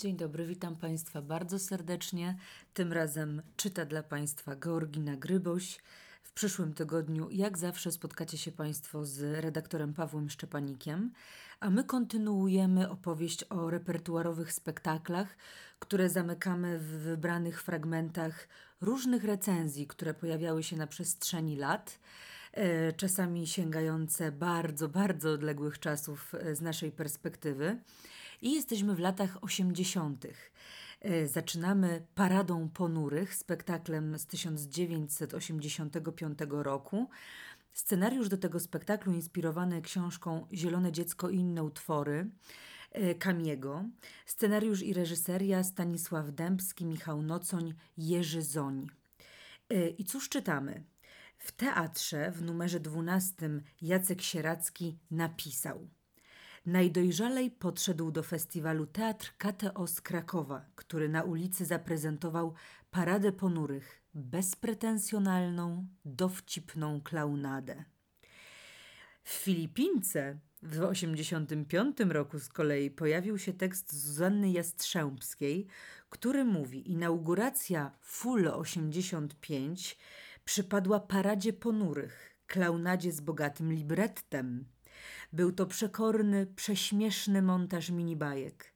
Dzień dobry, witam Państwa bardzo serdecznie. Tym razem czyta dla Państwa Georgina Gryboś. W przyszłym tygodniu, jak zawsze, spotkacie się Państwo z redaktorem Pawłem Szczepanikiem, a my kontynuujemy opowieść o repertuarowych spektaklach, które zamykamy w wybranych fragmentach różnych recenzji, które pojawiały się na przestrzeni lat e, czasami sięgające bardzo, bardzo odległych czasów e, z naszej perspektywy. I jesteśmy w latach 80. E, zaczynamy Paradą Ponurych, spektaklem z 1985 roku. Scenariusz do tego spektaklu inspirowany książką Zielone dziecko i inne utwory Kamiego. Scenariusz i reżyseria Stanisław Dębski, Michał Nocoń, Jerzy Zoń. I cóż czytamy? W teatrze w numerze 12 Jacek Sieracki napisał – Najdojrzalej podszedł do festiwalu Teatr KTO z Krakowa, który na ulicy zaprezentował paradę ponurych, bezpretensjonalną, dowcipną klaunadę. W Filipince w 1985 roku z kolei pojawił się tekst Zuzanny Jastrzębskiej, który mówi: Inauguracja Full 85 przypadła paradzie ponurych, klaunadzie z bogatym librettem. Był to przekorny, prześmieszny montaż minibajek.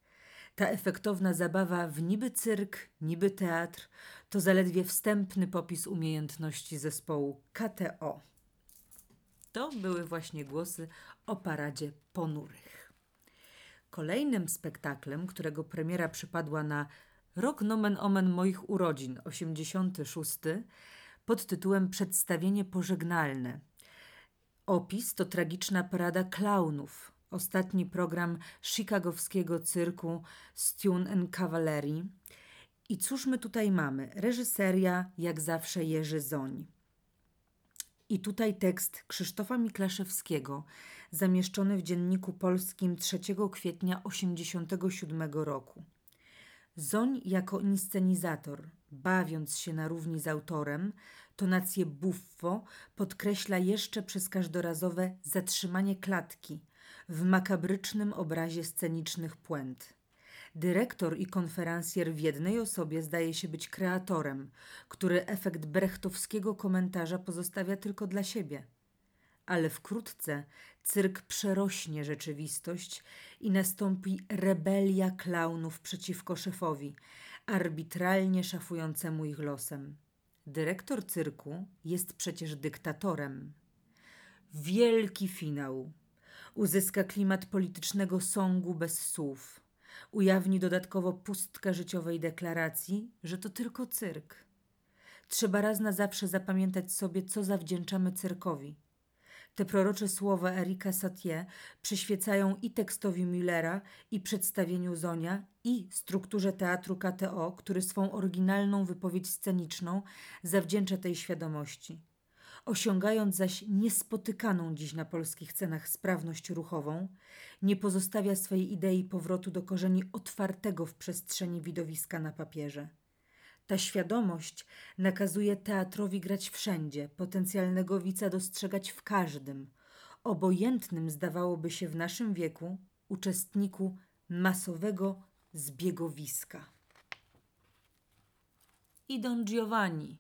Ta efektowna zabawa w niby cyrk, niby teatr to zaledwie wstępny popis umiejętności zespołu KTO. To były właśnie głosy o paradzie ponurych. Kolejnym spektaklem, którego premiera przypadła na rok nomen omen moich urodzin, 86, pod tytułem Przedstawienie pożegnalne – Opis to tragiczna parada klaunów. Ostatni program chicagowskiego cyrku Stune and Cavalry. I cóż my tutaj mamy? Reżyseria, jak zawsze, Jerzy Zoń. I tutaj tekst Krzysztofa Miklaszewskiego, zamieszczony w Dzienniku Polskim 3 kwietnia 1987 roku. Zoń jako inscenizator, bawiąc się na równi z autorem, tonację buffo podkreśla jeszcze przez każdorazowe zatrzymanie klatki w makabrycznym obrazie scenicznych puent. Dyrektor i konferencjer w jednej osobie zdaje się być kreatorem, który efekt brechtowskiego komentarza pozostawia tylko dla siebie. Ale wkrótce cyrk przerośnie rzeczywistość i nastąpi rebelia klaunów przeciwko szefowi, arbitralnie szafującemu ich losem. Dyrektor cyrku jest przecież dyktatorem. Wielki finał. Uzyska klimat politycznego sągu bez słów. Ujawni dodatkowo pustkę życiowej deklaracji, że to tylko cyrk. Trzeba raz na zawsze zapamiętać sobie, co zawdzięczamy cyrkowi – te prorocze słowa Erika Satie przyświecają i tekstowi Müllera, i przedstawieniu Zonia, i strukturze teatru KTO, który swą oryginalną wypowiedź sceniczną zawdzięcza tej świadomości. Osiągając zaś niespotykaną dziś na polskich scenach sprawność ruchową, nie pozostawia swej idei powrotu do korzeni otwartego w przestrzeni widowiska na papierze. Ta świadomość nakazuje teatrowi grać wszędzie, potencjalnego wica dostrzegać w każdym, obojętnym zdawałoby się w naszym wieku uczestniku masowego zbiegowiska. I Don Giovanni,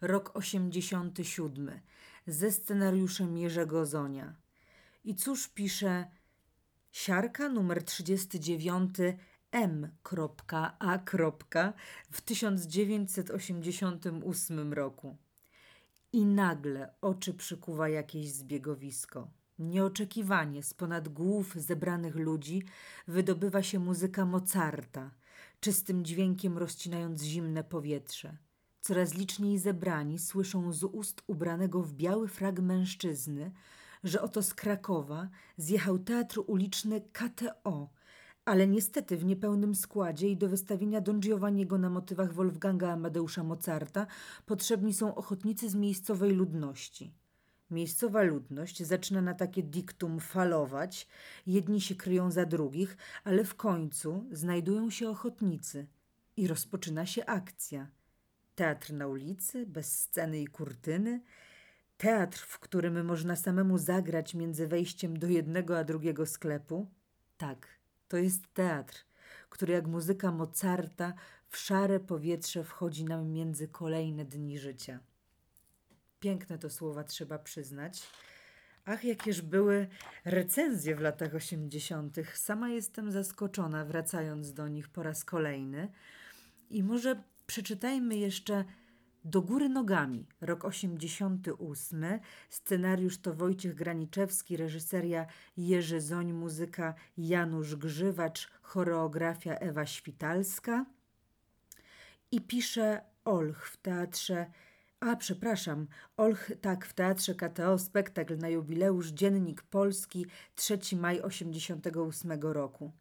rok 87, ze scenariuszem Jerzego Zonia. I cóż pisze Siarka numer 39 M.A. w 1988 roku. I nagle oczy przykuwa jakieś zbiegowisko. Nieoczekiwanie z ponad głów zebranych ludzi wydobywa się muzyka Mozarta, czystym dźwiękiem rozcinając zimne powietrze. Coraz liczniej zebrani słyszą z ust ubranego w biały frag mężczyzny, że oto z Krakowa zjechał teatr uliczny KTO, ale niestety w niepełnym składzie i do wystawienia Don Giovanniego na motywach Wolfganga Amadeusza Mozarta potrzebni są ochotnicy z miejscowej ludności. Miejscowa ludność zaczyna na takie diktum falować, jedni się kryją za drugich, ale w końcu znajdują się ochotnicy i rozpoczyna się akcja. Teatr na ulicy, bez sceny i kurtyny, teatr, w którym można samemu zagrać między wejściem do jednego a drugiego sklepu. Tak, to jest teatr, który jak muzyka Mozarta w szare powietrze wchodzi nam między kolejne dni życia. Piękne to słowa trzeba przyznać. Ach, jakież były recenzje w latach 80. Sama jestem zaskoczona, wracając do nich po raz kolejny. I może przeczytajmy jeszcze Do góry nogami, rok 88. Scenariusz to Wojciech Graniczewski, reżyseria Jerzy Zoń, muzyka Janusz Grzywacz, choreografia Ewa Świtalska. I pisze Olch w teatrze a, przepraszam. Olch, tak, w Teatrze KTO spektakl na jubileusz Dziennik Polski 3 maj 88 roku.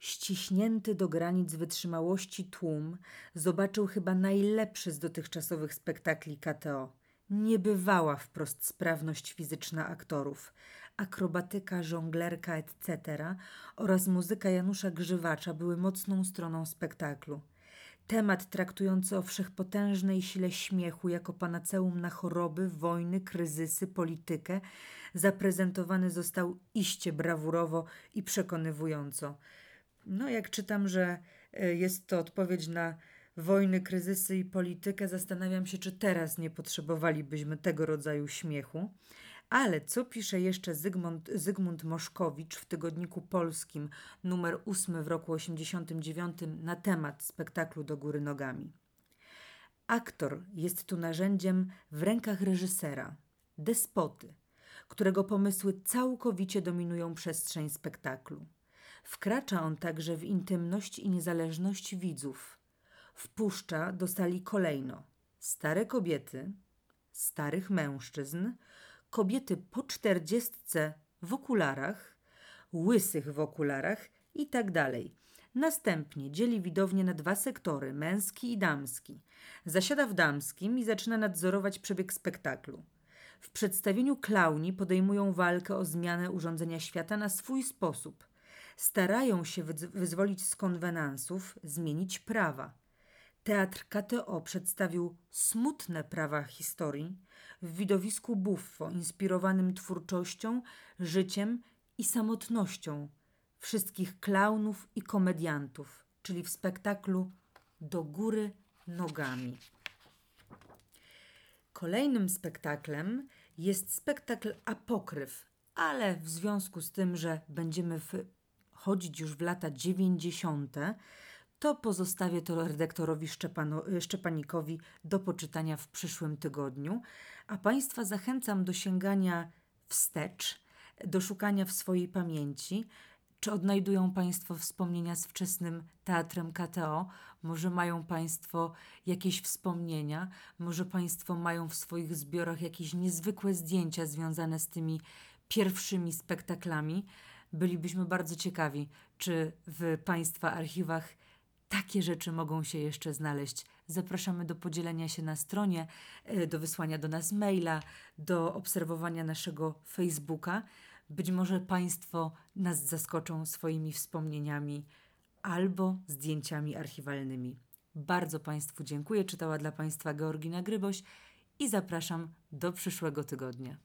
Ściśnięty do granic wytrzymałości tłum zobaczył chyba najlepszy z dotychczasowych spektakli KTO. Niebywała wprost sprawność fizyczna aktorów, akrobatyka, żonglerka, etc. oraz muzyka Janusza Grzywacza były mocną stroną spektaklu. Temat traktujący o wszechpotężnej sile śmiechu jako panaceum na choroby, wojny, kryzysy, politykę zaprezentowany został iście brawurowo i przekonywująco. No, jak czytam, że e, jest to odpowiedź na wojny, kryzysy i politykę, zastanawiam się, czy teraz nie potrzebowalibyśmy tego rodzaju śmiechu. Ale co pisze jeszcze Zygmunt, Zygmunt Moszkowicz w tygodniku polskim, numer 8 w roku 89 na temat spektaklu Do Góry Nogami? Aktor jest tu narzędziem w rękach reżysera, despoty, którego pomysły całkowicie dominują przestrzeń spektaklu. Wkracza on także w intymność i niezależność widzów. Wpuszcza do sali kolejno stare kobiety, starych mężczyzn, kobiety po czterdziestce w okularach, łysych w okularach i tak. Następnie dzieli widownię na dwa sektory, męski i damski. Zasiada w damskim i zaczyna nadzorować przebieg spektaklu. W przedstawieniu klauni podejmują walkę o zmianę urządzenia świata na swój sposób. Starają się wyzwolić z konwenansów, zmienić prawa. Teatr KTO przedstawił smutne prawa historii w widowisku buffo, inspirowanym twórczością, życiem i samotnością wszystkich klaunów i komediantów, czyli w spektaklu Do góry nogami. Kolejnym spektaklem jest spektakl Apokryf, ale w związku z tym, że będziemy wchodzić już w lata 90., to pozostawię to redaktorowi Szczepano, Szczepanikowi do poczytania w przyszłym tygodniu, a Państwa zachęcam do sięgania wstecz, do szukania w swojej pamięci. Czy odnajdują Państwo wspomnienia z wczesnym teatrem KTO? Może mają Państwo jakieś wspomnienia? Może Państwo mają w swoich zbiorach jakieś niezwykłe zdjęcia związane z tymi pierwszymi spektaklami? Bylibyśmy bardzo ciekawi, czy w Państwa archiwach takie rzeczy mogą się jeszcze znaleźć. Zapraszamy do podzielenia się na stronie, e, do wysłania do nas maila, do obserwowania naszego Facebooka. Być może Państwo nas zaskoczą swoimi wspomnieniami albo zdjęciami archiwalnymi. Bardzo Państwu dziękuję. Czytała dla Państwa Georgina Gryboś i zapraszam do przyszłego tygodnia.